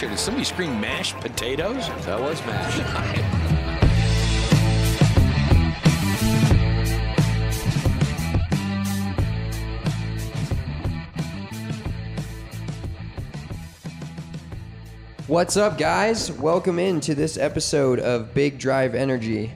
Ground. What was that, Chair? Did somebody scream mashed potatoes? That was mashed. What's up, guys? Welcome into this episode of Big Drive Energy.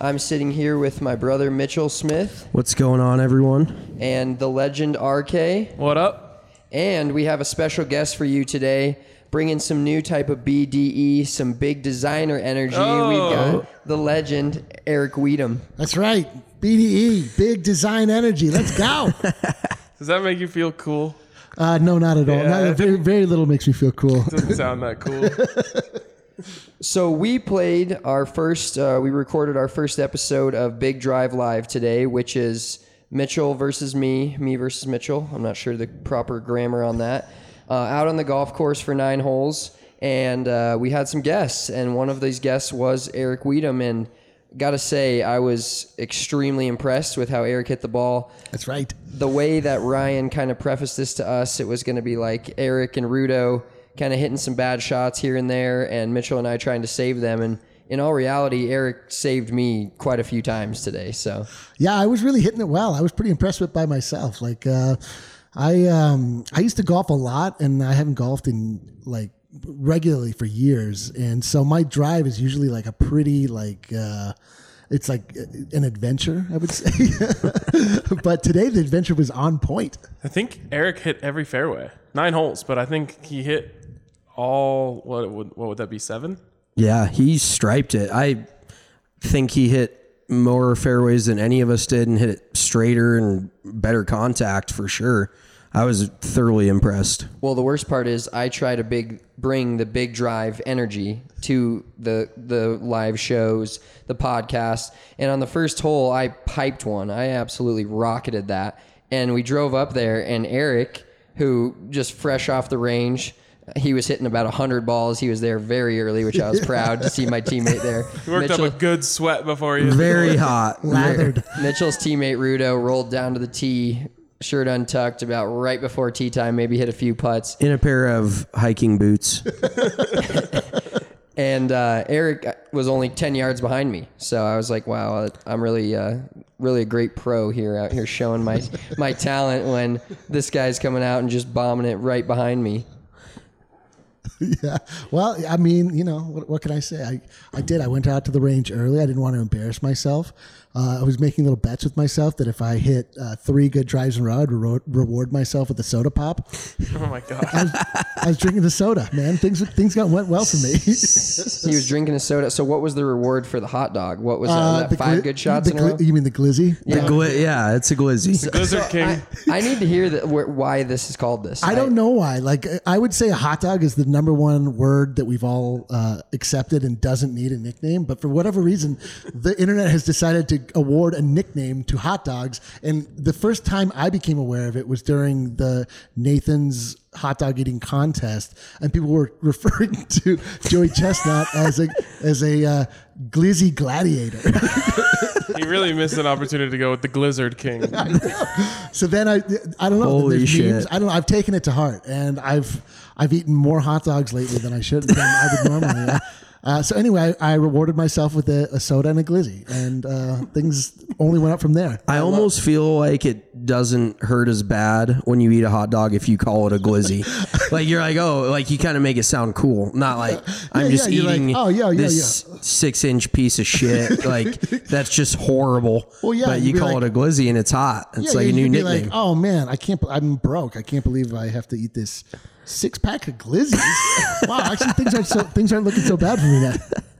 I'm sitting here with my brother Mitchell Smith What's going on, everyone? and the legend RK. What up? And we have a special guest for you today, bringing some new type of BDE, some big designer energy. Oh. We've got the legend Eric Weedham. That's right. BDE, big design energy. Let's go. Does that make you feel cool? uh, no, not at all. Yeah. Not, very, very little makes me feel cool. Doesn't sound that cool. So we played our first, uh, we recorded our first episode of Big Drive Live today, which is Mitchell versus me, me versus Mitchell. I'm not sure the proper grammar on that. Uh, out on the golf course for nine holes, and uh, we had some guests, and one of these guests was Eric Weedham, and gotta say, I was extremely impressed with how Eric hit the ball That's right. the way that Ryan kind of prefaced this to us, it was going to be like Eric and Rudo kind of hitting some bad shots here and there, and Mitchell and I trying to save them. And in all reality, Eric saved me quite a few times today. So Yeah, I was really hitting it well. I was pretty impressed with by myself. Like, uh, I um, I used to golf a lot, and I haven't golfed in like regularly for years, and so my drive is usually like a pretty like. Uh, it's like an adventure, I would say. but today the adventure was on point. I think Eric hit every fairway, nine holes, but I think he hit all. What would what would that be? Seven. Yeah, he striped it. I think he hit more fairways than any of us did and hit it straighter and better contact for sure. I was thoroughly impressed. Well, the worst part is I try to big bring the big drive energy to the the live shows, the podcast, and on the first hole I piped one. I absolutely rocketed that, and we drove up there, and Eric, who just fresh off the range. He was hitting about 100 balls. He was there very early, which I was proud to see my teammate there. He worked Mitchell- up a good sweat before he. Very hot. Lathered. Mitchell's teammate Rudo rolled down to the tee, shirt untucked, about right before tee time. Maybe hit a few putts, In a pair of hiking boots. and uh, Eric was only ten yards behind me. So I was like, "Wow, I'm really, uh, really a great pro here out here showing my my talent." When this guy's coming out and just bombing it right behind me. yeah. Well, I mean, you know, what, what can I say? I, I did. I went out to the range early. I didn't want to embarrass myself. Uh, I was making little bets with myself that if I hit uh, three good drives in a row, I'd reward, reward myself with a soda pop. Oh my god! I was, I was drinking the soda, man. Things things got went well for me. He was drinking a soda. So what was the reward for the hot dog? What was that? Uh, that the five gli- good shots the in a row? You mean the glizzy? The gli- yeah, it's a glizzy. Blizzard King. I, I need to hear that wh- why this is called this. I don't know why. Like I would say, a hot dog is the number number one word that we've all uh, accepted and doesn't need a nickname. But for whatever reason, the internet has decided to award a nickname to hot dogs. And the first time I became aware of it was during the Nathan's hot dog eating contest, and people were referring to Joey Chestnut as a as a uh, glizzy gladiator. He really missed an opportunity to go with the Glizzard King. So then I, I don't know. Holy shit. memes. I don't know. I've taken it to heart, and I've I've eaten more hot dogs lately than I should than I would normally. Uh, so anyway, I, I rewarded myself with a, a soda and a glizzy, and uh, things only went up from there. I almost feel like it doesn't hurt as bad when you eat a hot dog if you call it a glizzy. like you're like, oh, like you kind of make it sound cool, not like I'm Yeah, just yeah, you're like, eating oh, yeah, yeah, this six inch piece of shit. like that's just horrible. Well, yeah, but you call like- it a glizzy and it's hot. It's Yeah, like a new nickname. Like, oh man, I can't. I'm broke. I can't believe I have to eat this six pack of glizzies. wow, actually things aren't so things aren't looking so bad for me now.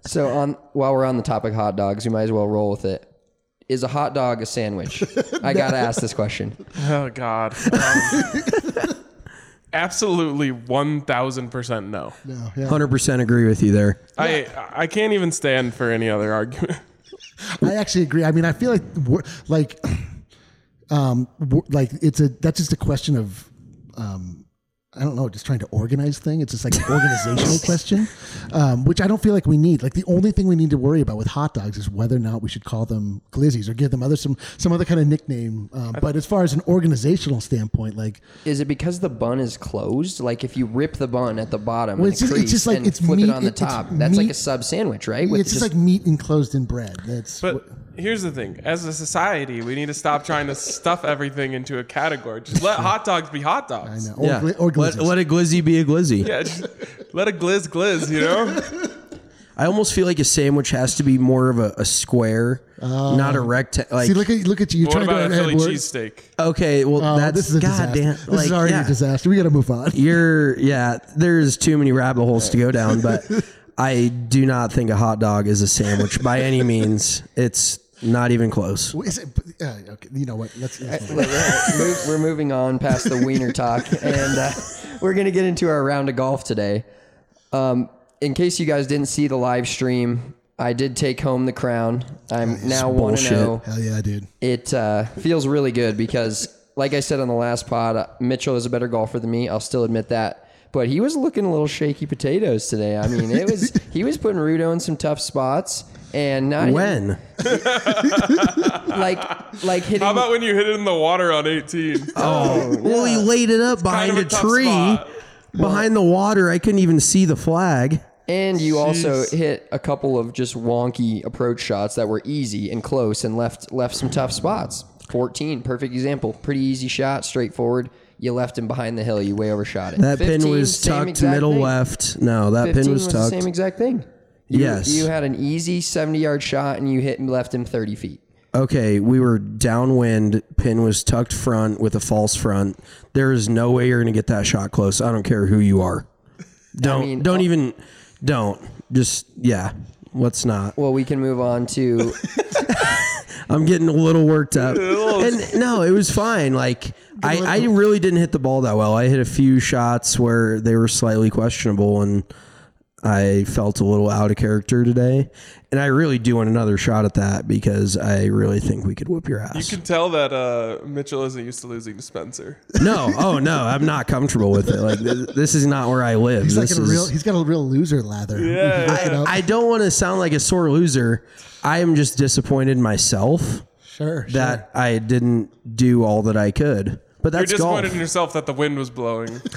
So on while we're on the topic of hot dogs, you might as well roll with it. Is a hot dog a sandwich? I gotta ask this question. Oh God. Um, absolutely one thousand percent no. No, yeah. Hundred percent agree with you there. I I can't even stand for any other argument. I actually agree. I mean, I feel like like um like it's a that's just a question of um I don't know, just trying to organize thing. It's just like an organizational question, um, which I don't feel like we need. Like the only thing we need to worry about with hot dogs is whether or not we should call them glizzies or give them other some some other kind of nickname. Um, but as far as an organizational standpoint, like Is it because the bun is closed? Like if you rip the bun at the bottom Well, and it's the just- it's just like- and it's flip meat- it on the top, that's like a sub sandwich, right? With it's just, like meat enclosed in bread. That's But here's the thing: as a society, we need to stop trying to stuff everything into a category. Just let hot dogs be hot dogs. I know. Or, yeah. gli- or let, glizzies. let a glizzy be a glizzy. Yeah, just let a glizz glizz. You know. I almost feel like a sandwich has to be more of a, a square, oh. not a rectangle. Like See, look at look at you. You're what trying to about a go ahead. Philly word. cheesesteak? okay, well Oh, that's this is a disaster. goddamn. This like, is already yeah. a disaster. We got to move on. You're yeah. There's too many rabbit holes to go down, but I do not think a hot dog is a sandwich by any means. It's not even close. Is it, uh, okay, you know what? Let's. let's move We're, on. we're- move- we're moving on past the wiener talk, and uh, we're gonna get into our round of golf today. Um, in case you guys didn't see the live stream, I did take home the crown. I'm now one and bullshit. zero. Hell yeah, dude. It uh, feels really good because, like I said on the last pod, uh, Mitchell is a better golfer than me. I'll still admit that. But he was looking a little shaky potatoes today. I mean, it was he was putting Rudo in some tough spots, and not When? like like hitting. How about when you hit it in the water on 18? Oh, well, he laid it up behind kind of a a tough tree, spot. behind the water. I couldn't even see the flag. And you also hit a couple of just wonky approach shots that were easy and close and left left some tough spots. 14, perfect example. Pretty easy shot, straightforward. You left him behind the hill. You way overshot it. That 15, pin was same tucked exact middle thing. left. No, that 15 pin was the tucked. same exact thing. You, Yes. You had an easy 70 yard shot and you hit and left him 30 feet. okay, we were downwind. Pin was tucked front with a false front. There is no way you're going to get that shot close. I don't care who you are. Don't mean, don't uh, even don't. Just yeah. Let's not. Well, we can move on to I'm getting a little worked up. and no, it was fine. Like I, I really didn't hit the ball that well. I hit a few shots where they were slightly questionable and I felt a little out of character today. And I really do want another shot at that because I really think we could whoop your ass. You can tell that uh, Mitchell isn't used to losing to Spencer. no, oh no, I'm not comfortable with it. Like th- this is not where I live. He's like a is, real. He's got a real loser lather. Yeah. You know? I don't want to sound like a sore loser. I am just disappointed myself sure. that I didn't do all that I could. But You're that's golf. disappointed in yourself that the wind was blowing.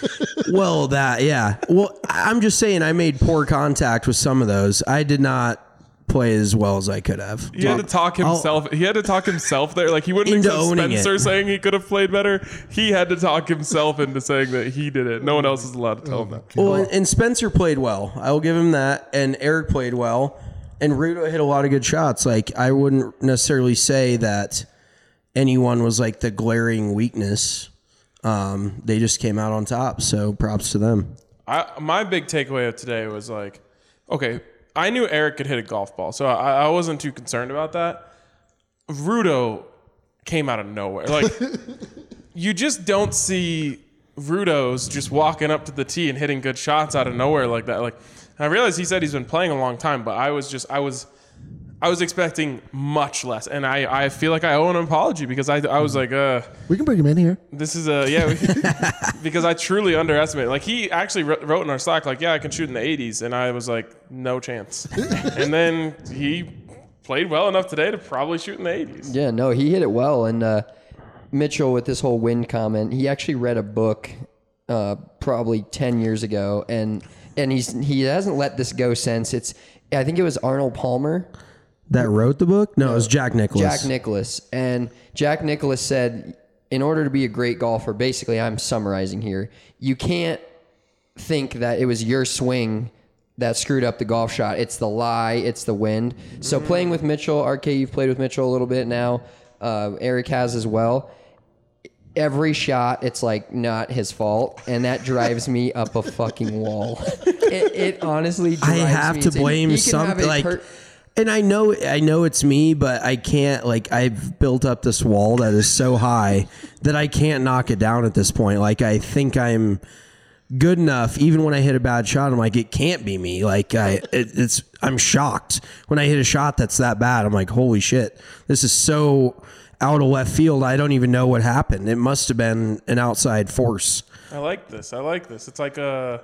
Well, that yeah. Well, I- I'm just saying I made poor contact with some of those. I did not play as well as I could have. He had to talk himself. He had to talk himself there. Like he wouldn't Into accept owning it. Spencer saying he could have played better. He had to talk himself into saying that he did it. No one else is allowed to tell him that. Well, and, and Spencer played well. I will give him that. And Eric played well. And Rudo hit a lot of good shots. Like I wouldn't necessarily say that anyone was like the glaring weakness. Um, they just came out on top. So props to them. I, my big takeaway of today was like, okay, I knew Eric could hit a golf ball, so I, I wasn't too concerned about that. Rudo came out of nowhere. Like, you just don't see Rudo's just walking up to the tee and hitting good shots out of nowhere like that. Like I realized he said he's been playing a long time, but I was just I was I was expecting much less, and I, I feel like I owe an apology because I, I was like, uh, We can bring him in here. this is a yeah, we- because I truly underestimated. Like he actually wr- wrote in our Slack like, yeah, I can shoot in the 80s, and I was like, no chance. and then he played well enough today to probably shoot in the 80s. Yeah, no, he hit it well. And uh, Mitchell, with this whole wind comment, he actually read a book uh, probably ten years ago, and and he's he hasn't let this go since. It's I think it was Arnold Palmer, That wrote the book? No, it was Jack Nicklaus. Jack Nicklaus, and Jack Nicklaus said, in order to be a great golfer, basically, I'm summarizing here, you can't think that it was your swing that screwed up the golf shot. It's the lie, it's the wind. So playing with Mitchell, RK, you've played with Mitchell a little bit now. Uh, Eric has as well. Every shot, it's like not his fault, and that drives me up a fucking wall. it, it honestly, I have me to insane. blame He can have something a like per- and I know I know it's me, but I can't like I've built up this wall that is so high that I can't knock it down at this point. Like I think I'm good enough even when I hit a bad shot I'm like it can't be me. Like I it, it's I'm shocked when I hit a shot that's that bad. I'm like holy shit. This is so out of left field. I don't even know what happened. It must have been an outside force. I like this. I like this. It's like a,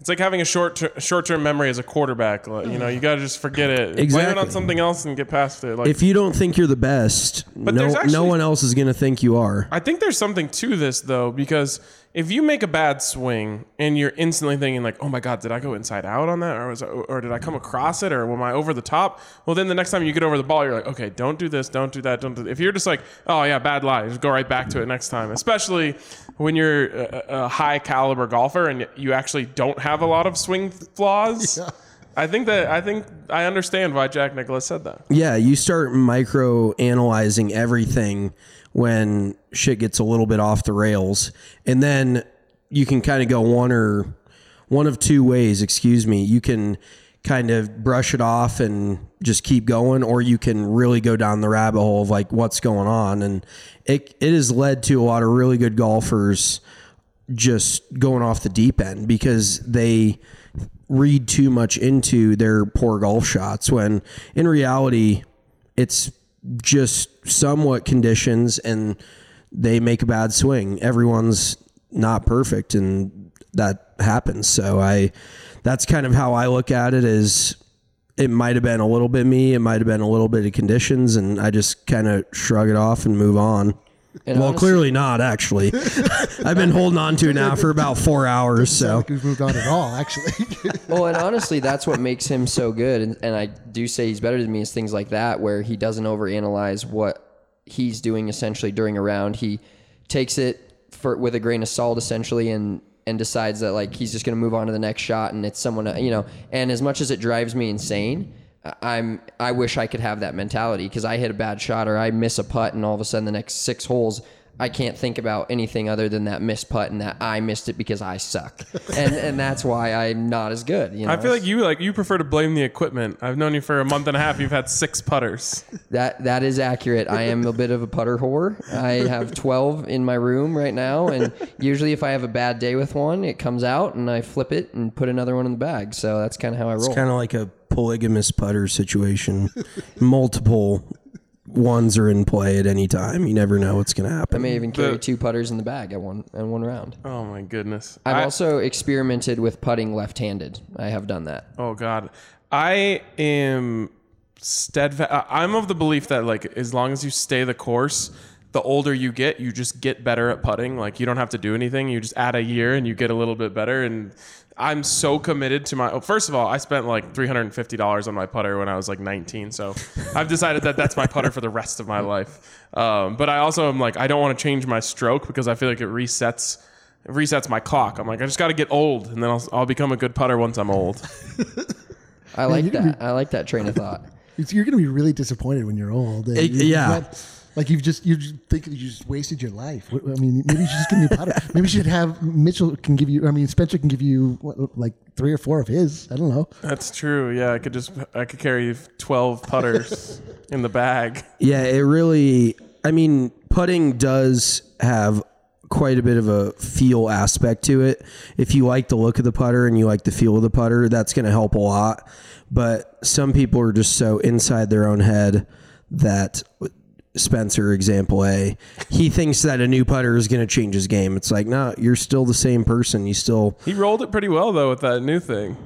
it's like having a short ter- short term memory as a quarterback. Like, you know, you got to just forget it, blame it on something else, and get past it. Like If you don't think you're the best, But no there's no one else is going to think you are. I think there's something to this though, because if you make a bad swing and you're instantly thinking like, "Oh my god, did I go inside out on that, or was I, or did I come across it, or am I over the top?" Well, then the next time you get over the ball, you're like, "Okay, don't do this, don't do that, don't do." If you're just like, "Oh yeah, bad lie," just go right back to it next time. Especially when you're a, a high caliber golfer and you actually don't have a lot of swing flaws. I think that I think I understand why Jack Nicklaus said that. Yeah, you start micro analyzing everything when shit gets a little bit off the rails. And then you can kind of go one or one of two ways, excuse me. You can kind of brush it off and just keep going or you can really go down the rabbit hole of like what's going on and it it has led to a lot of really good golfers just going off the deep end because they read too much into their poor golf shots when in reality it's just somewhat conditions and they make a bad swing. Everyone's not perfect and that happens. So i that's kind of how i look at it is it might have been a little bit me it might have been a little bit of conditions and i just kind of shrug it off and move on And well honestly- clearly not actually i've been holding on to now for about four hours so Like we've moved on at all, actually. well, and honestly, that's what makes him so good. And, and I do say he's better than me is things like that, where he doesn't overanalyze what he's doing essentially during a round. He takes it for with a grain of salt essentially, and and decides that like he's just going to move on to the next shot, and it's someone you know. And as much as it drives me insane. I- I'm. I wish I could have that mentality because I hit a bad shot or I miss a putt, and all of a sudden the next six holes I can't think about anything other than that missed putt and that I missed it because I suck, and and that's why I'm not as good. You know? I feel like you like you prefer to blame the equipment. I've known you for a month and a half. You've had six putters. that that is accurate. I am a bit of a putter whore. I have 12 in my room right now, and usually if I have a bad day with one, it comes out and I flip it and put another one in the bag. So that's kind of how I roll. It's kind of like a polygamous putter situation. Multiple ones are in play at any time. You never know what's going to happen. I may even carry The- two putters in the bag at one at one round. Oh my goodness. I've I- also experimented with putting left-handed. I have done that. Oh God, I am steadfast. I'm of the belief that like as long as you stay the course, the older you get, you just get better at putting. Like you don't have to do anything. You just add a year and you get a little bit better. And I'm so committed to my. oh, First of all, I spent like three hundred and fifty dollars on my putter when I was like 19. So I've decided that that's my putter for the rest of my life. Um, but I also am like I don't want to change my stroke because I feel like it resets. It resets my clock. I'm like, I just got to get old, and then I'll, I'll become a good putter once I'm old. I like you can that. I like that train of thought. You're going to be really disappointed when you're old. and Eh, you- yeah. got- like you've just you just think you just wasted your life. I mean, maybe you should just get a new putter. maybe you should have Mitchell can give you. I mean, Spencer can give you what, like three or four of his. I don't know. That's true. Yeah, I could just I could carry twelve putters in the bag. Yeah, it really. I mean, putting does have quite a bit of a feel aspect to it. If you like the look of the putter and you like the feel of the putter, that's going to help a lot. But some people are just so inside their own head that Spencer, example A, he thinks that a new putter is going to change his game. It's like, no, you're still the same person. You still. He rolled it pretty well though with that new thing.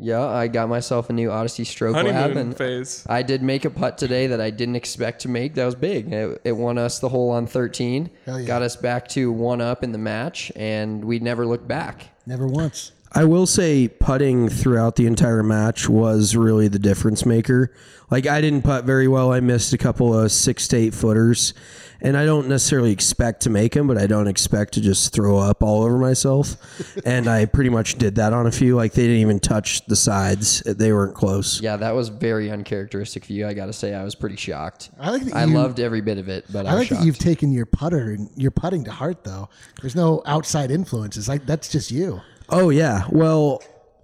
Yeah, I got myself a new Odyssey Stroke Lab, Honeymoon and phase. I did make a putt today that I didn't expect to make. That was big. It, it won us the hole on 13, yeah. got us back to one up in the match, and we never looked back. Never once. I will say putting throughout the entire match was really the difference maker. Like I didn't putt very well. I missed a couple of six to eight footers, and I don't necessarily expect to make them, but I don't expect to just throw up all over myself. and I pretty much did that on a few. Like they didn't even touch the sides; they weren't close. Yeah, that was very uncharacteristic of you. I got to say, I was pretty shocked. I like that I you- loved every bit of it, but I, I was like that you've taken your putter and your putting to heart though. There's no outside influences. Like that's just you. Oh yeah. Well,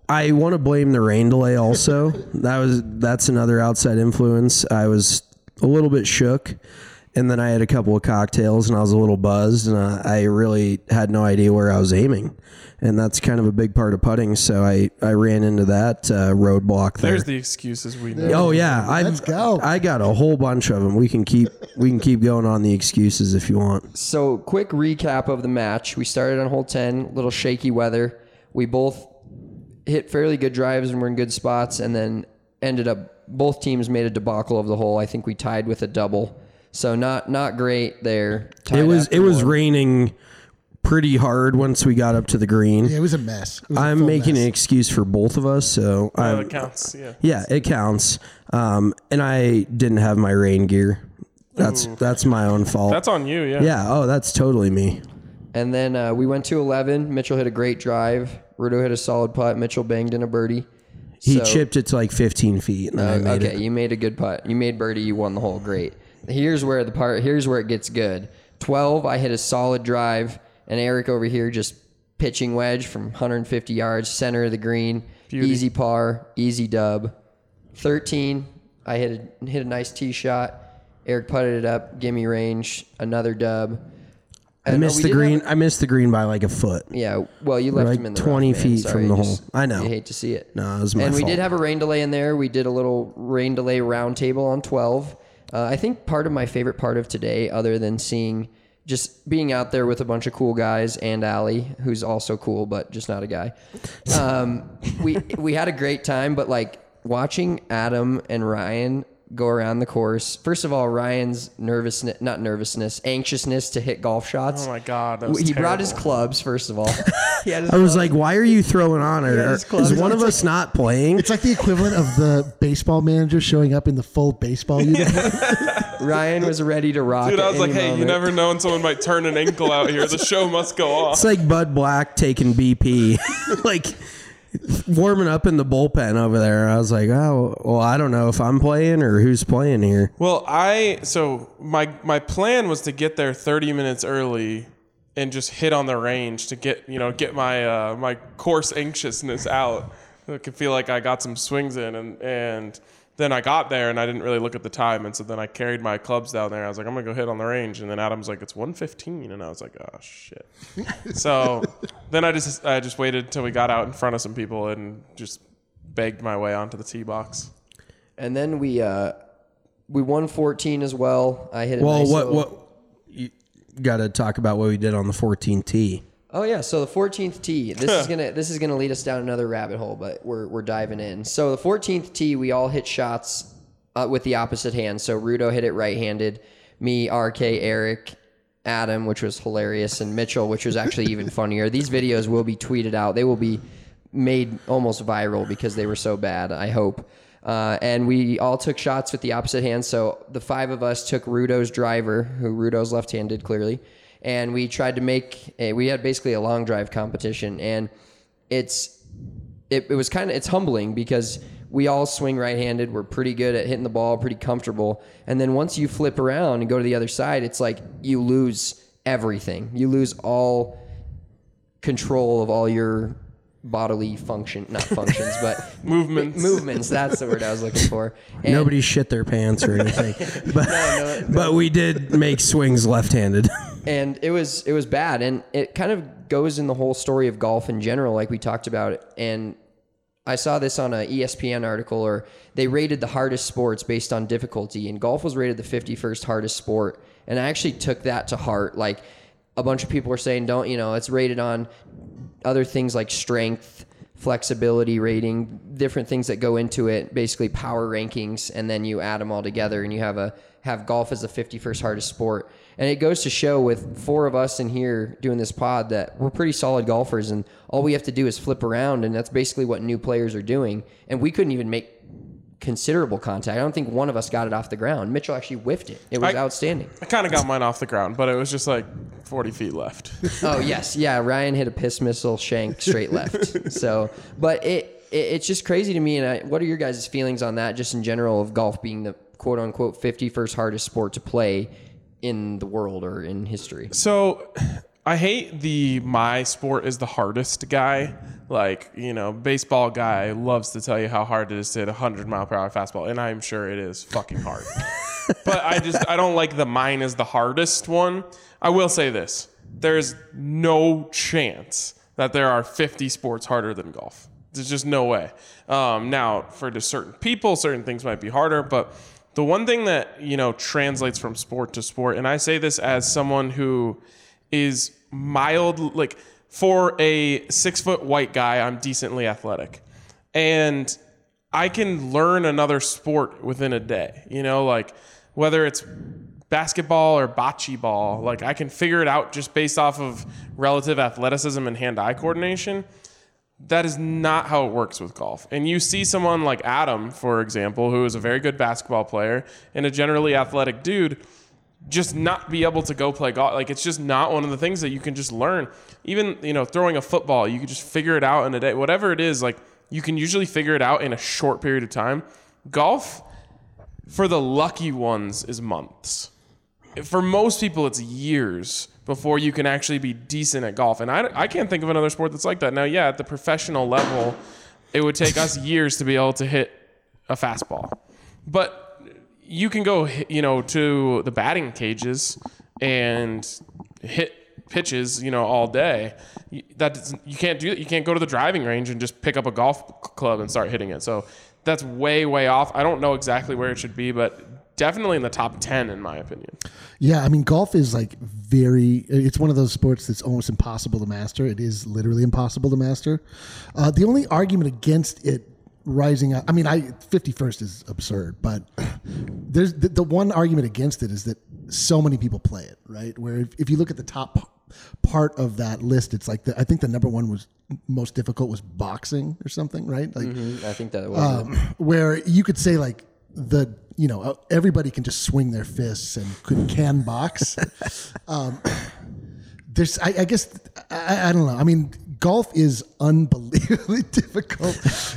I want to blame the rain delay also. that was that's another outside influence. I was a little bit shook, and then I had a couple of cocktails and I was a little buzzed, and I, I really had no idea where I was aiming, and that's kind of a big part of putting. So I I ran into that uh, roadblock there. There's the excuses we know. Oh yeah, I Let's go. I got a whole bunch of them. We can keep we can keep going on the excuses if you want. So, quick recap of the match. We started on hole 10, little shaky weather. We both hit fairly good drives and were in good spots, and then ended up both teams made a debacle of the hole. I think we tied with a double. So not not great there. Tied It was it was one. raining pretty hard once we got up to the green. Yeah, it was a mess. It was a I'm full making mess. an excuse for both of us, so Oh, I'm, that counts. Yeah. yeah, it counts. Um, and I didn't have my rain gear. That's that's my own fault. That's on you. Yeah. yeah. Oh, that's totally me. And then uh, we went to 11. Mitchell hit a great drive. Rudo hit a solid putt. Mitchell banged in a birdie. He So- chipped it to like 15 feet, and then I Uh, made okay, it. you made a good putt. You made birdie. You won the hole. Great. Here's where the part. Here's where it gets good. Twelve. I hit a solid drive, and Eric over here just pitching wedge from 150 yards, center of the green, easy par, easy dub. Thirteen. I hit a, hit a nice tee shot. Eric putted it up, give me range, another dub. I Uh, missed the green. have- I missed the green by like a foot. yeah, well, you left Like him in the 20 rough, feet Sorry, from the you hole. I know. You hate to see it. No, it was my and we did have a rain delay in there. We did a little rain delay round table on 12. Uh, I think part of my favorite part of today, other than seeing just being out there with a bunch of cool guys and Allie, who's also cool, but just not a guy. Um, we we had a great time, but like watching Adam and Ryan go around the course. First of all, Ryan's nervousness, not nervousness, anxiousness to hit golf shots. Oh my god. That was he brought his clubs. First of all, he had his I was clubs. like, why are you throwing on? Or, is one of It's us not playing? It's like the equivalent of the baseball manager showing up in the full baseball uniform. Ryan was ready to rock. Dude, I at was like, any hey, you never know when someone might turn an ankle out here. The show must go off. It's like Bud Black taking BP, like warming up in the bullpen over there. I was like, oh, well, I don't know if I'm playing or who's playing here. Well, I so my my plan was to get there 30 minutes early and just hit on the range to get you know get my uh, my course anxiousness out. I could feel like I got some swings in, and and then I got there and I didn't really look at the time, and so then I carried my clubs down there. I was like, I'm gonna go hit on the range, and then Adam's like, it's 115, and I was like, oh shit. so then I just I just waited till we got out in front of some people and just begged my way onto the tee box. And then we uh, we won 14 as well. I hit a Well, nice what little- what you got to talk about what we did on the 14 tee. Oh yeah, so the 14th tee. This is gonna this is gonna lead us down another rabbit hole, but we're we're diving in. So the 14th tee, we all hit shots uh, with the opposite hand. So Rudo hit it right-handed. Me, RK, Eric, Adam, which was hilarious, and Mitchell, which was actually even funnier. These videos will be tweeted out. They will be made almost viral because they were so bad. I hope. Uh, and we all took shots with the opposite hand. So the five of us took Rudo's driver, who Rudo's left-handed clearly, and we tried to make. A, we had basically a long drive competition, and it's it, it was kind of it's humbling because we all swing right-handed. We're pretty good at hitting the ball, pretty comfortable. And then once you flip around and go to the other side, it's like you lose everything. You lose all control of all your bodily function, not functions, but Movements. movements. That's the word I was looking for. And- Nobody shit their pants or anything, but no, but we did make swings left-handed. and it was it was bad, and it kind of goes in the whole story of golf in general, like we talked about. And I saw this on a E ESPN article, or they rated the hardest sports based on difficulty, and golf was rated the 51st hardest sport. And I actually took that to heart. Like a bunch of people were saying, don't you know, it's rated on other things like strength, flexibility rating, different things that go into it, basically power rankings, and then you add them all together and you have a have golf as the 51st hardest sport. And it goes to show with four of us in here doing this pod that we're pretty solid golfers and all we have to do is flip around and that's basically what new players are doing. And we couldn't even make considerable contact. I don't think one of us got it off the ground. Mitchell actually whiffed it. It was I- outstanding. I kind of got mine off the ground, but it was just like 40 feet left. oh yes, yeah. Ryan hit a piss missile shank straight left. So, but it, it it's just crazy to me. And I, what are your guys' feelings on that, just in general, of golf being the quote unquote 51st hardest sport to play in the world or in history? So I hate the my sport is the hardest guy. Like, you know, baseball guy loves to tell you how hard it is to hit a 100 mile per hour fastball, and I'm sure it is fucking hard. but I just, I don't like the mine is the hardest one. I will say this there's no chance that there are 50 sports harder than golf. There's just no way. Um, now, for certain people, certain things might be harder, but the one thing that you know translates from sport to sport, and I say this as someone who is mild, like for a six foot white guy, I'm decently athletic, and I can learn another sport within a day. You know, like whether it's basketball or bocce ball, like I can figure it out just based off of relative athleticism and hand eye coordination that is not how it works with golf. And you see someone like Adam, for example, who is a very good basketball player and a generally athletic dude, just not be able to go play golf. Like it's just not one of the things that you can just learn. Even, you know, throwing a football, you can just figure it out in a day. Whatever it is, like you can usually figure it out in a short period of time. Golf, for the lucky ones, is months. For most people, it's years before you can actually be decent at golf. And I, I can't think of another sport that's like that. Now, yeah, at the professional level, it would take us years to be able to hit a fastball. But you can go, you know, to the batting cages and hit pitches, you know, all day. That you can't do. You can't go to the driving range and just pick up a golf club and start hitting it. So that's way, way off. I don't know exactly where it should be, but definitely in the top ten, in my opinion. Yeah, I mean, golf is like very. It's one of those sports that's almost impossible to master. It is literally impossible to master. Uh, the only argument against it rising up, I mean, I fifty first is absurd, but there's the, the one argument against it is that so many people play it, right? Where if, if you look at the top part of that list, it's like the, I think the number one was most difficult was boxing or something, right? Like Mhm, I think that was um, where you could say like the you know everybody can just swing their fists and could can box. um, there's I, I guess I, I don't know. I mean, golf is unbelievably difficult.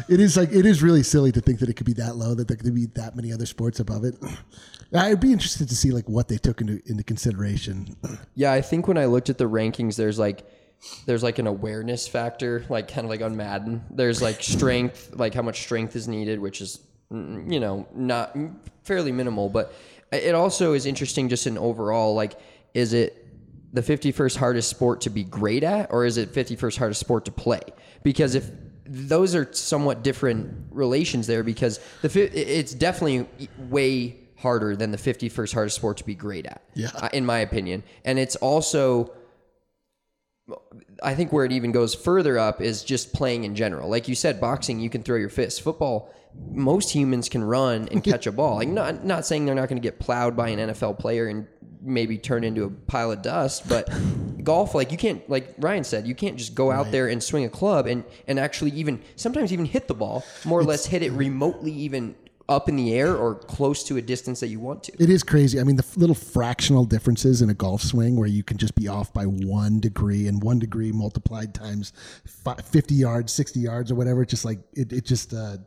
It is like it is really silly to think that it could be that low that there could be that many other sports above it. I'd be interested to see like what they took into into consideration. Yeah, I think when I looked at the rankings, there's like there's like an awareness factor, like kind of like on Madden. There's like strength, like how much strength is needed, which is you know not fairly minimal, but it also is interesting just in overall. Like, is it the 51st hardest sport to be great at, or is it 51st hardest sport to play? Because if those are somewhat different relations there, because the it's definitely way harder than the 51st hardest sport to be great at. Yeah. uh, in my opinion, and it's also I think where it even goes further up is just playing in general. Like you said, boxing, you can throw your fist. Football, most humans can run and catch a ball. Like not not saying they're not going to get plowed by an NFL player and maybe turn into a pile of dust, but golf, like you can't, like Ryan said, you can't just go out there and swing a club and and actually even sometimes even hit the ball, more or less hit it remotely even up in the air or close to a distance that you want to. It is crazy. I mean, the f- little fractional differences in a golf swing where you can just be off by one degree and one degree multiplied times fi- 50 yards, 60 yards or whatever. It's just like, it, it just, uh,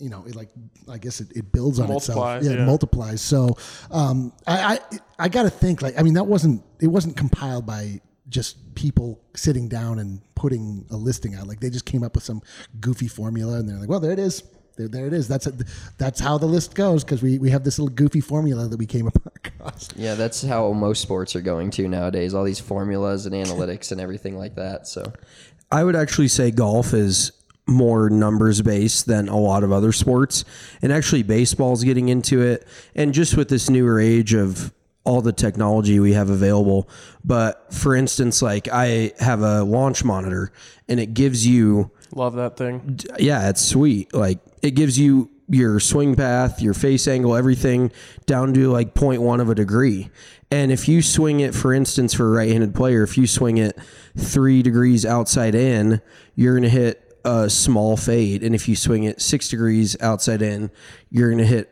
you know, it like, I guess it, it builds on Multiplies, itself. Yeah, yeah. It multiplies. So, um, I, I, I got to think like, I mean, that wasn't, it wasn't compiled by just people sitting down and putting a listing out. Like they just came up with some goofy formula and they're like, well, there it is. There, there it is. That's a, that's how the list goes because we, we have this little goofy formula that we came up Yeah, that's how most sports are going to nowadays. All these formulas and analytics and everything like that. So I would actually say golf is more numbers based than a lot of other sports. And actually, baseball's getting into it. And just with this newer age of all the technology we have available. But for instance, like I have a launch monitor and it gives you, Love that thing. yeah, it's sweet. Like it gives you your swing path, your face angle, everything down to like 0.1 of a degree. And if you swing it, for instance, for a right handed player, if you swing it three degrees outside in, you're going to hit a small fade. And if you swing it six degrees outside in, you're going to hit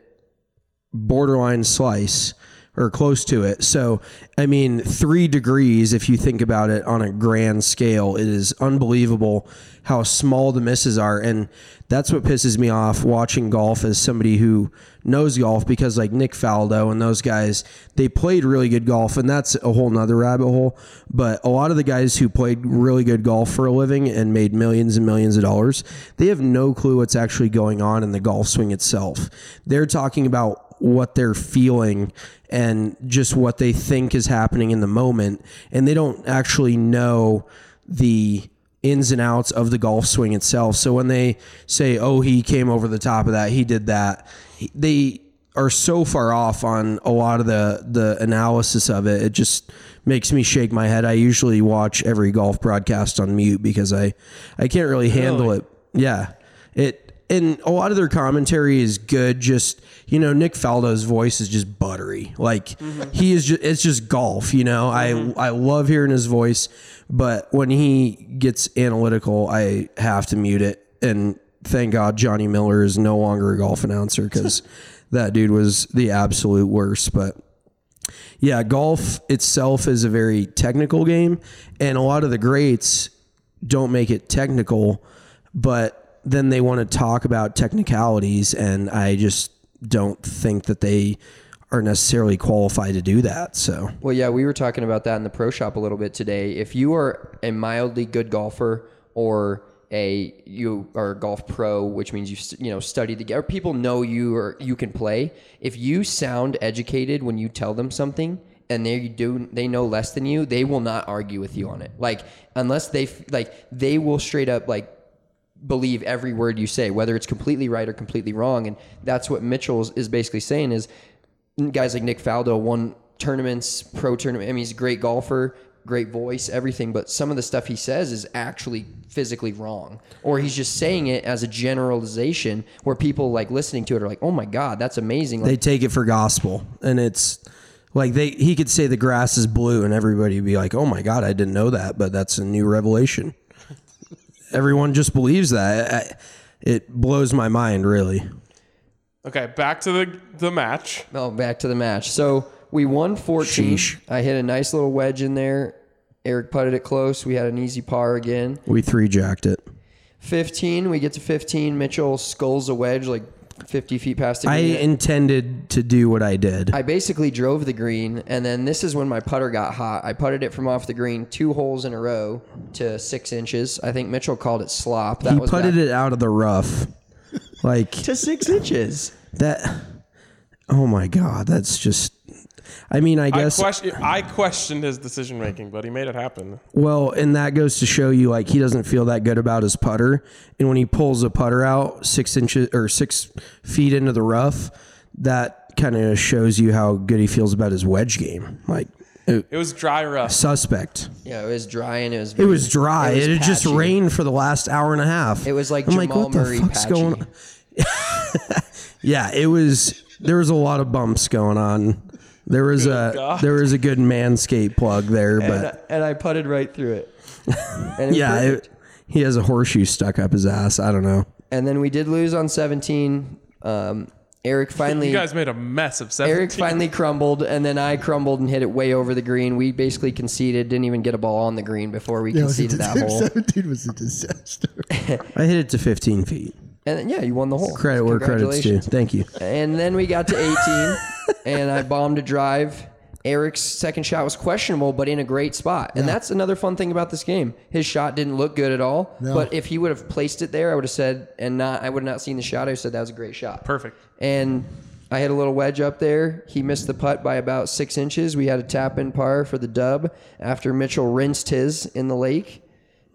borderline slice or close to it. So, I mean, three degrees, if you think about it on a grand scale, it is unbelievable how small the misses are. And that's what pisses me off watching golf as somebody who knows golf because, like Nick Faldo and those guys, they played really good golf. And that's a whole nother rabbit hole. But a lot of the guys who played really good golf for a living and made millions and millions of dollars, they have no clue what's actually going on in the golf swing itself. They're talking about what they're feeling and just what they think is happening in the moment and they don't actually know the ins and outs of the golf swing itself. So when they say oh he came over the top of that he did that they are so far off on a lot of the the analysis of it it just makes me shake my head. I usually watch every golf broadcast on mute because i i can't really handle it. Yeah. It and a lot of their commentary is good. Just you know, Nick Faldo's voice is just buttery. Like mm-hmm. he is just it's just golf. You know, I mm-hmm. I love hearing his voice, but when he gets analytical, I have to mute it. And thank God Johnny Miller is no longer a golf announcer because that dude was the absolute worst. But yeah, golf itself is a very technical game, and a lot of the greats don't make it technical, but then they want to talk about technicalities, and I just don't think that they are necessarily qualified to do that. So Well, yeah, we were talking about that in the pro shop a little bit today. If you are a mildly good golfer or a you are a golf pro, which means you you know study the game, people know you or you can play. If you sound educated when you tell them something, and they do they know less than you, they will not argue with you on it. Like unless they like they will straight up like believe every word you say, whether it's completely right or completely wrong. And that's what Mitchell is, is basically saying is guys like Nick Faldo won tournaments, pro tournament. I mean, he's a great golfer, great voice, everything. But some of the stuff he says is actually physically wrong, or he's just saying it as a generalization where people like listening to it are like, "Oh my God, that's amazing!" they take it for gospel, and it's like they he could say the grass is blue, and everybody would be like, "Oh my god, I didn't know that," but that's a new revelation. Everyone just believes that. I- It blows my mind, really. Okay, back to the the match. oh, back to the match. So we won 14. Sheesh. I hit a nice little wedge in there. Eric putted it close. We had an easy par again. We three jacked it. 15, we get to 15. Mitchell skulls a wedge like 50 feet past the I green. intended to do what I did. I basically drove the green, and then this is when my putter got hot. I putted it from off the green two holes in a row to six inches. I think Mitchell called it slop. That he was putted back- it out of the rough, like to six inches. that. Oh my god, that's just. I mean, I I, guess. question, I questioned his decision making, but he made it happen. Well, and that goes to show you like he doesn't feel that good about his putter, and when he pulls a putter out six inches or six feet into the rough, that kind of shows you how good he feels about his wedge game. Like it, It was dry rough. suspect. Yeah, it was dry and it was. It was dry. was It, had just rained for the last hour and a half. It was like I'm Jamal what the Murray fuck's patchy. going on? yeah, it was. There was a lot of bumps going on. There was a God. there was a good manscape plug there, and, but I, and I putted right through it. And it yeah, it, he has a horseshoe stuck up his ass. I don't know. and then we did lose on 17. Um, Eric finally. You guys made a mess of 17. Eric finally crumbled, and then I crumbled and hit it way over the green. We basically conceded, didn't even get a ball on the green before we Yeah, it was conceded that hole. 17 was a disaster. I hit it to 15 feet. And then, yeah, you won the hole. Credit where credit's due. Congratulations. Thank you. And then we got to 18, and I bombed a drive. Eric's second shot was questionable, but in a great spot. And that's another fun thing about this game. His shot didn't look good at all. No. But if he would have placed it there, I would have said, and not, I would have not seen the shot. I would have said that was a great shot. Perfect. And I hit a little wedge up there. He missed the putt by about six inches. We had a tap in par for the dub after Mitchell rinsed his in the lake,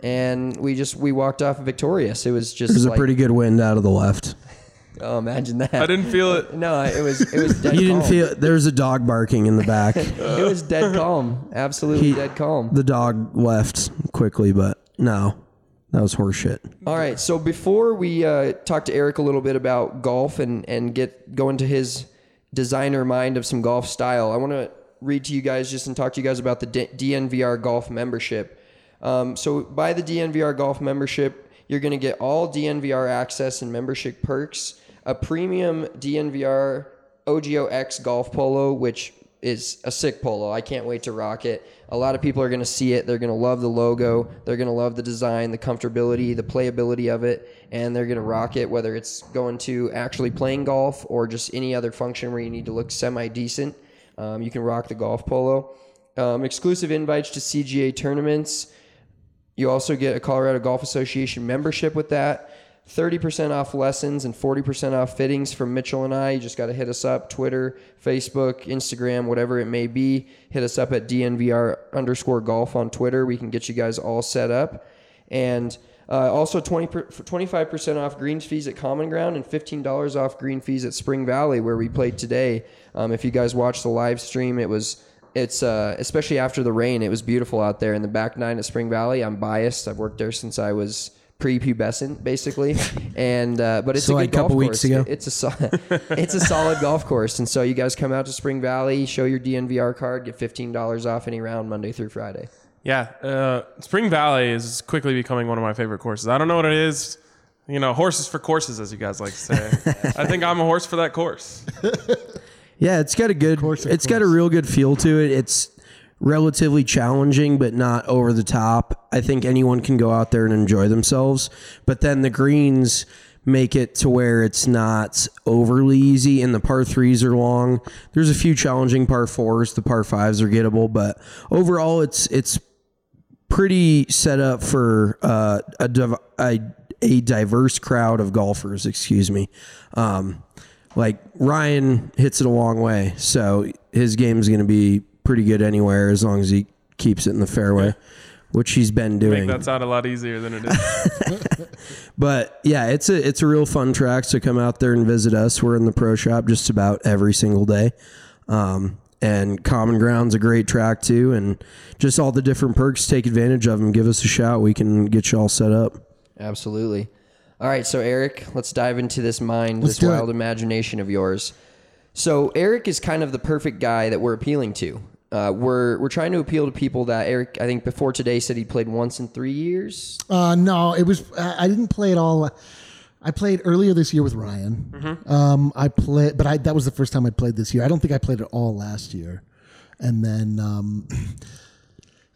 and we just we walked off victorious. It was just There's a like, pretty good wind out of the left. Oh, imagine that. I didn't feel it. No, it was it was dead. You didn't calm. feel there was a dog barking in the back. It was dead calm. Absolutely He- dead calm. The dog left quickly, but no, that was horseshit. All right. So before we uh, talk to Eric a little bit about golf and and get go into his designer mind of some golf style, I want to read to you guys just and talk to you guys about the D- DNVR golf membership. Um, so by the DNVR golf membership, you're going to get all DNVR access and membership perks, a premium DNVR OGOX golf polo, which is a sick polo. I can't wait to rock it. A lot of people are going to see it. They're going to love the logo. They're going to love the design, the comfortability, the playability of it, and they're going to rock it whether it's going to actually playing golf or just any other function where you need to look semi decent. Um, you can rock the golf polo. Um, exclusive invites to CGA tournaments. You also get a Colorado Golf Association membership with that. 30% off lessons and 40% off fittings from Mitchell and I. You just got to hit us up Twitter, Facebook, Instagram, whatever it may be. Hit us up at DNVR underscore golf on Twitter. We can get you guys all set up. And uh, also 20 per, 25% off greens fees at Common Ground and $15 off green fees at Spring Valley where we played today. Um, if you guys watched the live stream, it was it's uh, especially after the rain. It was beautiful out there in the back nine at Spring Valley. I'm biased. I've worked there since I was prepubescent, basically, and uh, but it's So, a like, good golf couple weeks course. ago? It's a so- it's a solid golf course, and so you guys come out to Spring Valley, show your DNVR card, get fifteen dollars off any round Monday through Friday. Yeah, uh, Spring Valley is quickly becoming one of my favorite courses. I don't know what it is. You know, horses for courses, as you guys like to say. I think I'm a horse for that course. Yeah, it's got a good. Course, of it's got a course. real good feel to it. It's relatively challenging, but not over the top. I think anyone can go out there and enjoy themselves. But then the greens make it to where it's not overly easy, and the par threes are long. There's a few challenging par fours. The par fives are gettable, but overall, it's it's pretty set up for uh, a, div- a a diverse crowd of golfers. Excuse me. Um, like Ryan hits it a long way, so his game is going to be pretty good anywhere as long as he keeps it in the fairway, which he's been Make doing. that sound a lot easier than it is. But yeah, it's a it's a real fun track. So come out there and visit us. We're in the pro shop just about every single day. Um, and Common Ground's a great track too, and just all the different perks. Take advantage of them. Give us a shout. We can get you all set up. Absolutely. All right, so Eric, let's dive into this mind, Let's this do it. wild imagination of yours. So Eric is kind of the perfect guy that we're appealing to. Uh, we're we're trying to appeal to people that Eric, I think before today, said he played once in three years. Uh, no, it was. I I didn't play it all. I played earlier this year with Ryan. Mm-hmm. Um, I played, but I that was the first time I played this year. I don't think I played it all last year. And then, um,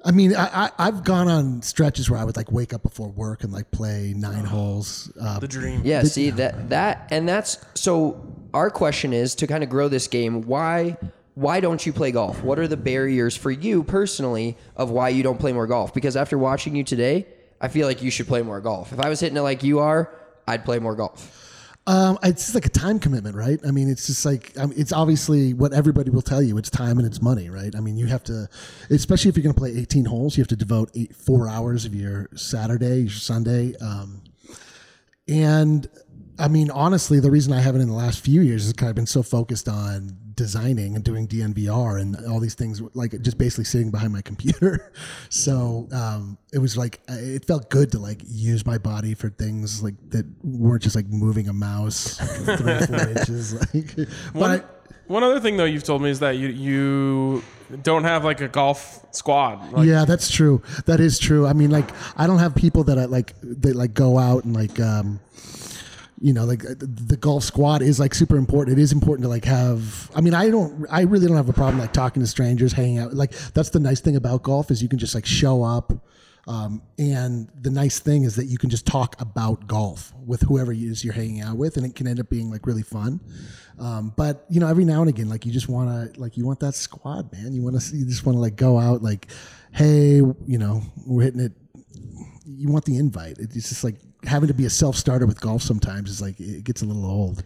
I mean, I, I I've gone on stretches where I would like wake up before work and like play nine holes. Uh, the dream. Yeah, see that that and that's so. Our question is to kind of grow this game. Why why don't you play golf? What are the barriers for you personally of why you don't play more golf? Because after watching you today, I feel like you should play more golf. If I was hitting it like you are, I'd play more golf. Um, it's just like a time commitment, right? I mean, it's just like I mean, it's obviously what everybody will tell you. It's time and it's money, right? I mean, you have to, especially if you're going to play 18 holes, you have to devote eight, four hours of your Saturday, your Sunday, um, and I mean, honestly, the reason I haven't in the last few years is because I've been so focused on designing and doing DNVR and all these things, like just basically sitting behind my computer. So um, it was like it felt good to like use my body for things like that weren't just like moving a mouse three or four inches. Like, but One, I, one other thing though you've told me is that you you don't have like a golf squad. Like, yeah, that's true. That is true. I mean, like, I don't have people that I like that like go out and like, um, you know, like uh, the golf squad is like super important. It is important to like have. I mean, I don't. I really don't have a problem like talking to strangers, hanging out. Like that's the nice thing about golf is you can just like show up. Um, and the nice thing is that you can just talk about golf with whoever it is you're hanging out with, and it can end up being like really fun. Um, but you know, every now and again, like you just want to, like you want that squad, man. You want to you just want to like go out, like, hey, you know, we're hitting it. You want the invite. It's just like having to be a self starter with golf sometimes is like it gets a little old.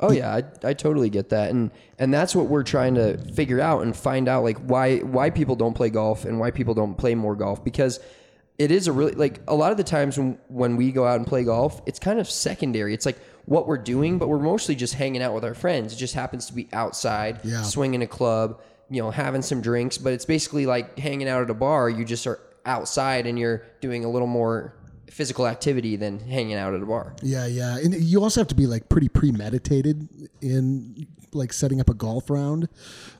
Oh yeah, I, I totally get that, and and that's what we're trying to figure out and find out like why why people don't play golf and why people don't play more golf because it is a really like a lot of the times when when we go out and play golf, it's kind of secondary. It's like what we're doing, but we're mostly just hanging out with our friends. It just happens to be outside, Yeah. swinging a club, you know, having some drinks, but it's basically like hanging out at a bar. You just are outside and you're doing a little more physical activity than hanging out at a bar. Yeah, yeah, and you also have to be like pretty premeditated in like setting up a golf round.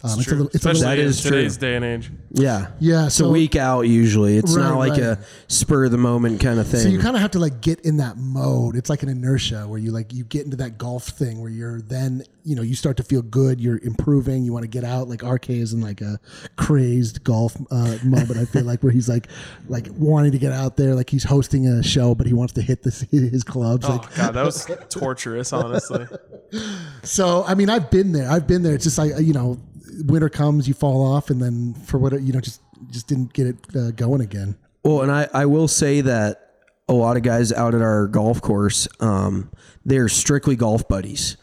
Um, True. a little, it's a Especially little, in is true. day and age. Yeah. Yeah, It's so- a week out usually. It's not like right. a spur of the moment kind of thing. So you kind of have to like get in that mode. It's like an inertia where you like you get into that golf thing where you're then you know you start to feel good. You're improving. You want to get out. Like RK is in like a crazed golf uh, moment. I feel like where he's like like wanting to get out there. Like he's hosting a show, but he wants to hit this his clubs. Oh Like god, that was torturous. Honestly, so. I mean, I've been there. I've been there. It's just like you know, winter comes, you fall off, and then for what you know, just just didn't get it uh, going again. Well, and I, I will say that a lot of guys out at our golf course, um, they're strictly golf buddies.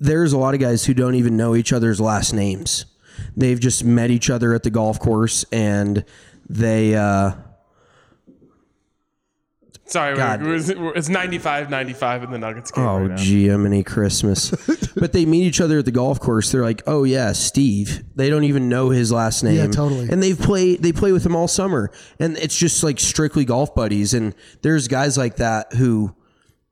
There's a lot of guys who don't even know each other's last names. They've just met each other at the golf course and they, uh, sorry, God. it's 95-95 in the Nuggets game. oh, right now. gee, many Christmas. but they meet each other at the golf course. They're like, oh, yeah, Steve. They don't even know his last name. Yeah, totally. And they've played, they play with him all summer. And it's just like strictly golf buddies. And there's guys like that who,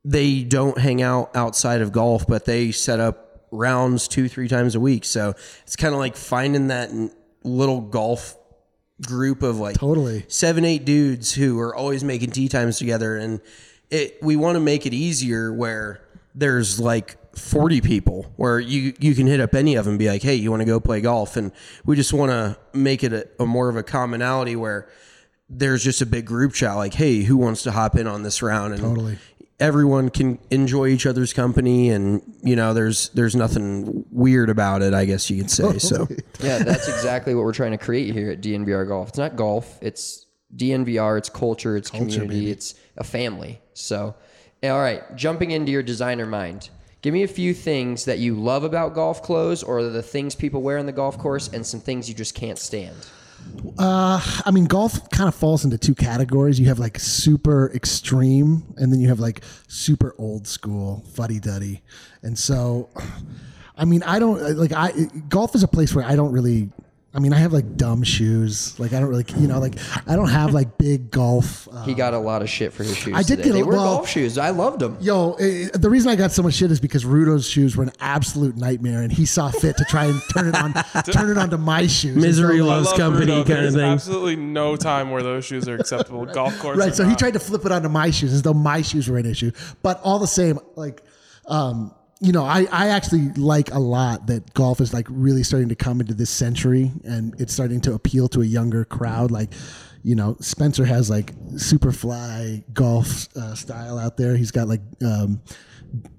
they don't hang out outside of golf, but they set up rounds two, three times a week. So it's kind of like finding that little golf group of like Totally. seven, eight dudes who are always making tee times together. And it, we want to make it easier where there's like 40 people where you, you can hit up any of them and be like, Hey, you want to go play golf? And we just want to make it a, a more of a commonality where there's just a big group chat like, Hey, who wants to hop in on this round? And Totally. Everyone can enjoy each other's company and you know there's there's nothing weird about it i guess you could say so Yeah, that's exactly what we're trying to create here at DNVR Golf. It's not golf, it's DNVR, it's culture, it's community, it's a family. So, all right, jumping into your designer mind. Give me a few things that you love about golf clothes or the things people wear on the golf course and some things you just can't stand. Uh, I mean, golf kind of falls into two categories. You have like super extreme, and then you have like super old school, fuddy duddy. And so, I mean, I don't like I golf is a place where I don't really. I mean, I have like dumb shoes. Like I don't really, you know, like I don't have like big golf. Uh, He got a lot of shit for his shoes. I did today. get a- they were well- golf shoes. I loved them. Yo, eh, the reason I got so much shit is because Rudo's shoes were an absolute nightmare, and he saw fit to try and turn it on, turn it onto my shoes. Misery so, loves love company Rudo. kind of thing absolutely no time where those shoes are acceptable. Golf course, right or so he tried to flip it onto my shoes as though my shoes were an issue but all the same like um you know I, I actually like a lot that golf is like really starting to come into this century and it's starting to appeal to a younger crowd. Like you know spencer has like super fly golf uh, style out there. He's got like um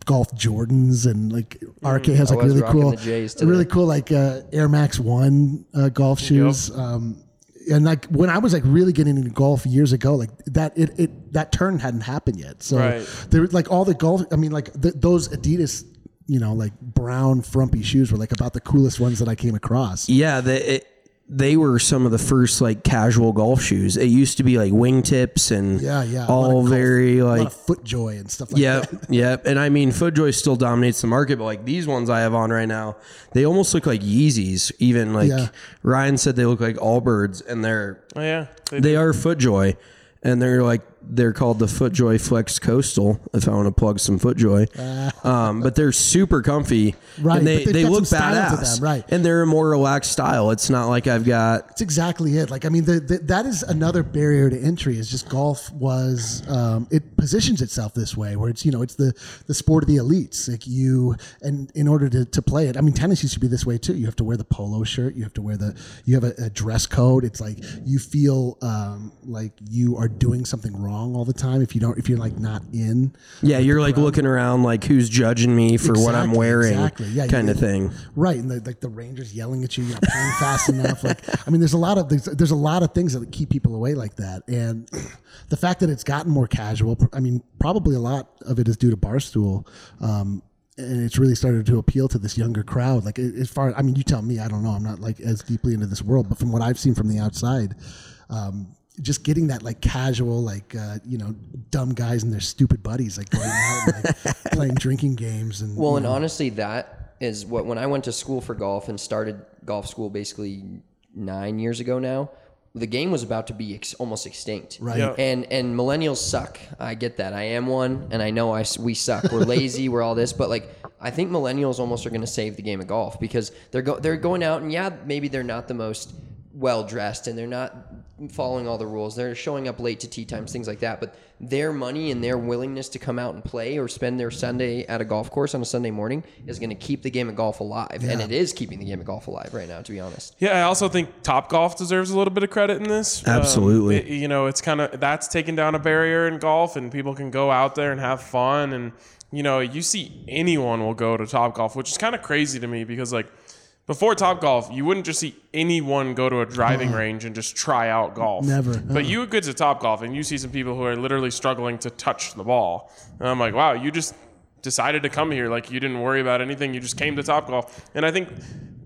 golf jordans and like rk has like really cool the J's today. really cool like uh, air max one uh, golf shoes. Um and like when I was like really getting into golf years ago, like that it, it that turn hadn't happened yet. So Right. there like all the golf. I mean, like the, those Adidas, you know, like brown frumpy shoes were like about the coolest ones that I came across. yeah the, it, they were some of the first like casual golf shoes it used to be like wingtips and Yeah, yeah. a lot all of golf- very a lot like of FootJoy and stuff like Yep, that. yep. And I mean, FootJoy still dominates the market, but like these ones I have on right now, they almost look like Yeezys. Even like Yeah. Ryan said, they look like Allbirds, and they're Oh yeah, they they are FootJoy, and they're like they're called the FootJoy Flex Coastal. If I want to plug some FootJoy, um, but they're super comfy, Right, And they they look some style to badass, them, right. And they're a more relaxed style. It's not like I've got That's exactly it. Like, I mean, the, the, that is another barrier to entry. Is just golf was um, it positions itself this way, where it's you know it's the the sport of the elites. Like you, and in order to, to play it, I mean, tennis used to be this way too. You have to wear the polo shirt. You have to wear the you have a, a dress code. It's like you feel um, like you are doing something wrong all the time if you don't if you're like not in. yeah. You're like looking around like who's judging me for what I'm wearing, exactly. Yeah, kind you- of thing. Right, and the, like the Rangers yelling at you, you're not playing fast enough. Like, I mean, there's a lot of there's, there's a lot of things that keep people away like that, and the fact that it's gotten more casual. I mean, probably a lot of it is due to Barstool. Um, and it's really started to appeal to this younger crowd. Like as far, I mean, you tell me. I don't know. I'm not like as deeply into this world, but from what I've seen from the outside, um, just getting that like casual, like uh, you know, dumb guys and their stupid buddies, like going out and like playing drinking games and Well, you and know. honestly, that is what when I went to school for golf and started golf school basically nine years ago now. The game was about to be ex- almost extinct, Right. Yeah. And and millennials suck. I get that. I am one, and I know I s- we suck. We're lazy. we're all this, but like I think millennials almost are going to save the game of golf because they're go- they're going out and yeah, maybe they're not the most well dressed and they're not following all the rules. They're showing up late to tee times, things like that. But their money and their willingness to come out and play or spend their Sunday at a golf course on a Sunday morning is going to keep the game of golf alive, and it is keeping the game of golf alive right now. To be honest. Yeah, I also think Top Golf deserves a little bit of credit in this. Um, Absolutely. it- you know, it's kind of that's taken down a barrier in golf, and people can go out there and have fun. And you know, you see anyone will go to Top Golf, which is kind of crazy to me because like before Top Golf, you wouldn't just see anyone go to a driving range and just try out golf. Never. But uh-uh. you get to Top Golf and you see some people who are literally struggling to touch the ball. And I'm like, wow, you just decided to come here. Like you didn't worry about anything. You just came to Top Golf. And I think, th- th- it's-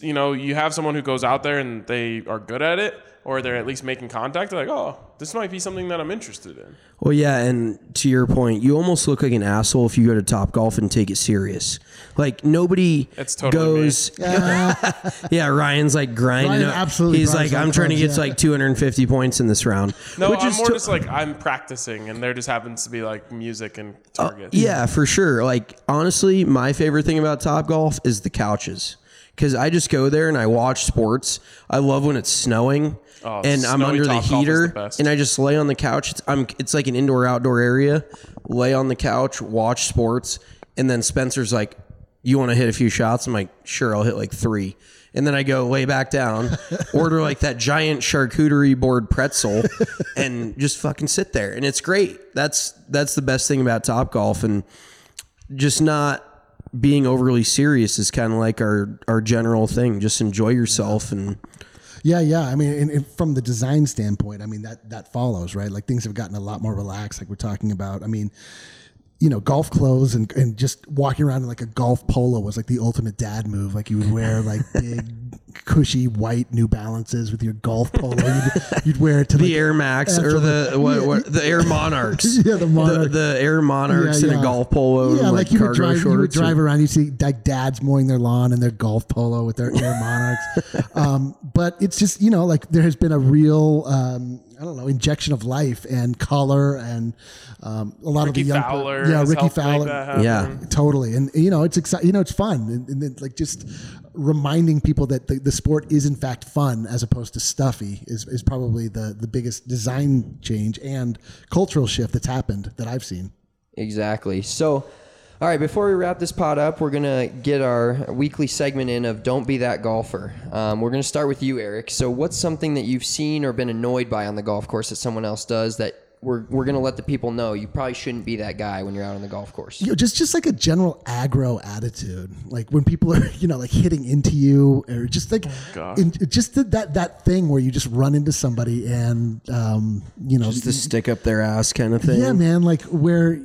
you know, you have someone who goes out there and they are good at it or they're at least making contact. They're like, oh, this might be something that I'm interested in. Well, yeah, and to your point, you almost look like an asshole if you go to Top Golf and take it serious. Like nobody That's totally goes. yeah, Ryan's like grinding. Ryan up. absolutely He's like, I'm trying to get yeah. like 250 points in this round. No, which I'm is more to- just like I'm practicing, and there just happens to be like music and oh, targets. Yeah, for sure. Like honestly, my favorite thing about Top Golf is the couches. Cause I just go there and I watch sports. I love when it's snowing Oh, and I'm under the is the heater and I just lay on the couch. It's I'm it's like an indoor outdoor area. Lay on the couch, watch sports, and then Spencer's like, "You want to hit a few shots?" I'm like, "Sure, I'll hit like three. And then I go lay back down, order like that giant charcuterie board pretzel, and just fucking sit there. And it's great. That's that's the best thing about Top Golf, and just not being overly serious is kind of like our our general thing. Just enjoy yourself and Yeah, yeah. I mean, and, and from the design standpoint, I mean that that follows, right? Like things have gotten a lot more relaxed, like we're talking about. I mean, you know, golf clothes and, and just walking around in like a golf polo was like the ultimate dad move. Like you would wear like big, cushy white New Balances with your golf polo. You'd, you'd wear it to the like, Air Max or the what, what the Air Monarchs. Yeah, the Monarch. The, Air Monarchs Yeah, in a golf polo Yeah, like, like, you would drive, you would drive around. You see like dads mowing their lawn in their golf polo with their Air Monarchs. um, but it's just you know like there has been a real um, I don't know injection of life and color and um, a lot Rickie of the young Fowler yeah Rickie helped make Fowler that. Yeah. totally and you know it's exciting you know it's fun and, and then, like just reminding people that the, the sport is in fact fun as opposed to stuffy is, is probably the the biggest design change and cultural shift that's happened that I've seen. Exactly. So, all right, before we wrap this pod up, we're going to get our weekly segment in of Don't Be That Golfer. Um, we're going to start with you, Eric. So, what's something that you've seen or been annoyed by on the golf course that someone else does that we're, we're going to let the people know you probably shouldn't be that guy when you're out on the golf course? you know, just just like a general aggro attitude, like when people are you know like hitting into you, or just like in, just the, that that thing where you just run into somebody and um, you know just the stick up their ass kind of thing. yeah, man, like where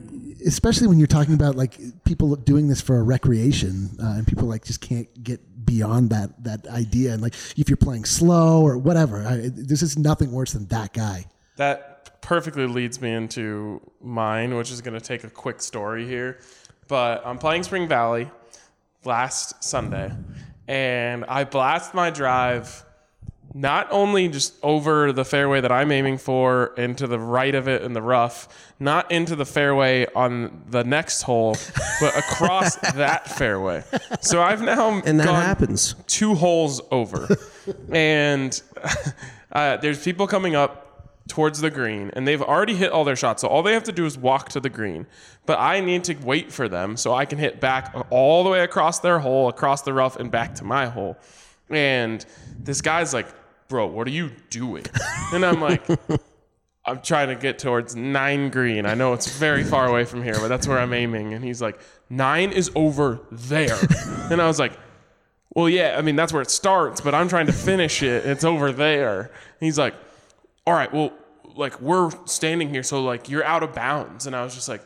especially when you're talking about like people doing this for a recreation uh, and people like just can't get beyond that that idea and like if you're playing slow or whatever, I, this is nothing worse than that guy. That perfectly leads me into mine, which is going to take a quick story here. But I'm playing Spring Valley last Sunday, and I blast my drive not only just over the fairway that I'm aiming for and to the right of it in the rough, not into the fairway on the next hole, but across that fairway. So I've now And that gone happens. two holes over, and uh, there's people coming up towards the green, and they've already hit all their shots. So all they have to do is walk to the green. But I need to wait for them so I can hit back all the way across their hole, across the rough, and back to my hole. And this guy's like, "Bro, what are you doing?" And I'm like. I'm trying to get towards nine green. I know it's very far away from here, but that's where I'm aiming. And he's like, nine is over there. And I was like, well, yeah, I mean, that's where it starts, but I'm trying to finish it. It's over there. And he's like, all right, well, like, we're standing here, so, like, you're out of bounds. And I was just like,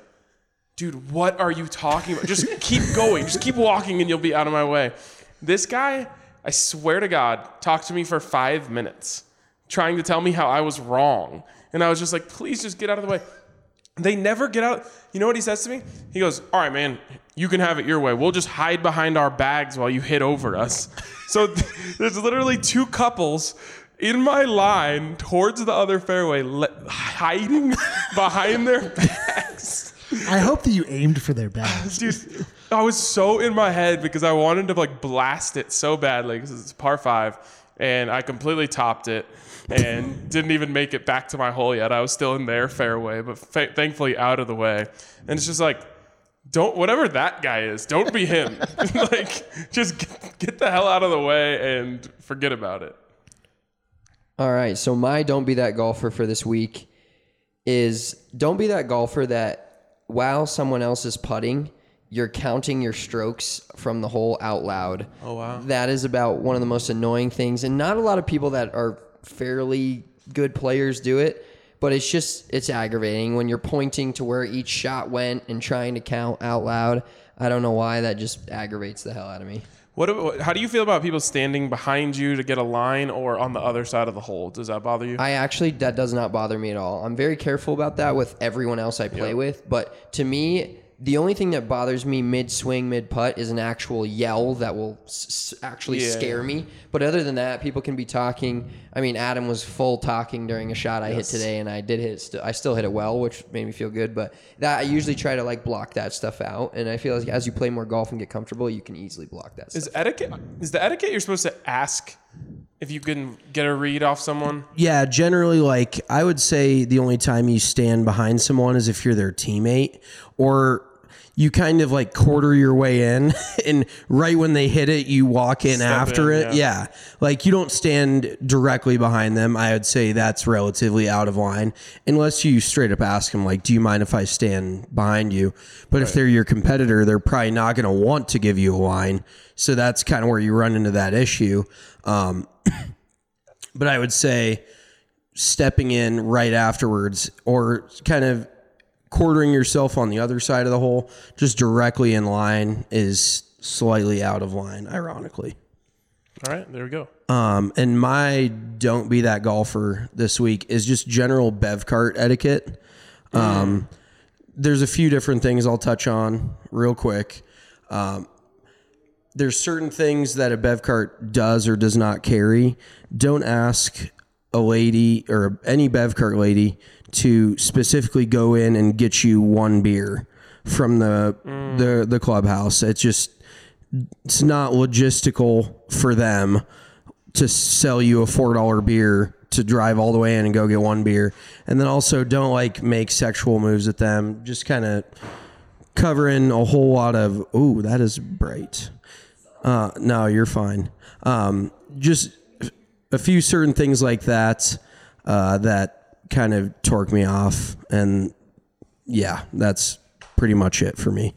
dude, what are you talking about? Just keep going. Just keep walking and you'll be out of my way. This guy, I swear to God, talked to me for five minutes trying to tell me how I was wrong. And I was just like, please just get out of the way. They never get out. You know what he says to me? He goes, All right, man, you can have it your way. We'll just hide behind our bags while you hit over us. So there's literally two couples in my line towards the other fairway, le- hiding behind their bags. I hope that you aimed for their bags. Dude, I was so in my head because I wanted to like blast it so badly because it's par five, and I completely topped it and didn't even make it back to my hole yet. I was still in their fairway, but fa- thankfully out of the way. And it's just like, don't whatever that guy is, don't be him. like, just get, get the hell out of the way and forget about it. All right. So my don't be that golfer for this week is don't be that golfer that while someone else is putting, you're counting your strokes from the hole out loud. Oh wow. That is about one of the most annoying things, and not a lot of people that are fairly good players do it. But it's just it's aggravating when you're pointing to where each shot went and trying to count out loud. I don't know why that just aggravates the hell out of me. What, how do you feel about people standing behind you to get a line or on the other side of the hole? Does that bother you? I actually that does not bother me at all. I'm very careful about that with everyone else I play Yep. with, but to me, the only thing that bothers me mid swing, mid putt is an actual yell that will s- s- actually Yeah. scare me. But other than that, people can be talking. I mean, Adam was full talking during a shot I Yes. hit today, and I did hit. St- I still hit it well, which made me feel good. But that I usually try to like block that stuff out, and I feel like as you play more golf and get comfortable, you can easily block that. Is Stuff. Is etiquette is the etiquette you're supposed to ask if you can get a read off someone? Yeah, generally, like I would say the only time you stand behind someone is if you're their teammate or you kind of like quarter your way in and right when they hit it, you walk in Step after in, it. yeah. Yeah. Like you don't stand directly behind them. I would say that's relatively out of line unless you straight up ask them, like, do you mind if I stand behind you? But if they're your competitor, they're probably not going to want to give you a line. So that's kind of where you run into that issue. Um, but I would say stepping in right afterwards or kind of quartering yourself on the other side of the hole, just directly in line is slightly out of line, ironically. All right, there we go. Um, and my don't be that golfer this week is just general bev cart etiquette. Um, there's a few different things I'll touch on real quick. Um, there's certain things that a bev cart does or does not carry. Don't ask a lady or any bev cart lady to specifically go in and get you one beer from the the the clubhouse. It's just it's not logistical for them to sell you a four dollar beer to drive all the way in and go get one beer. And then also don't like make sexual moves at them. Just kind of covering a whole lot of ooh, that is bright. Uh, no, you're fine. Um, just a few certain things like that uh, that kind of torque me off, and yeah, that's pretty much it for me.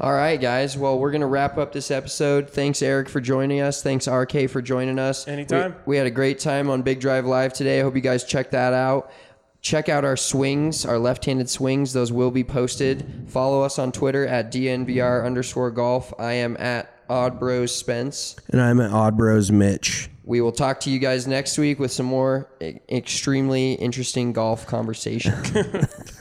All right, guys. Well, we're going to wrap up this episode. Thanks, Eric, for joining us. Thanks, RK, for joining us. Anytime. We, we had a great time on Big Drive Live today. I hope you guys check that out. Check out our swings, our left handed swings. Those will be posted. Follow us on Twitter at DNVR underscore golf. I am at Oddbros Spence. And I'm at Odd Bros Mitch. We will talk to you guys next week with some more extremely interesting golf conversation.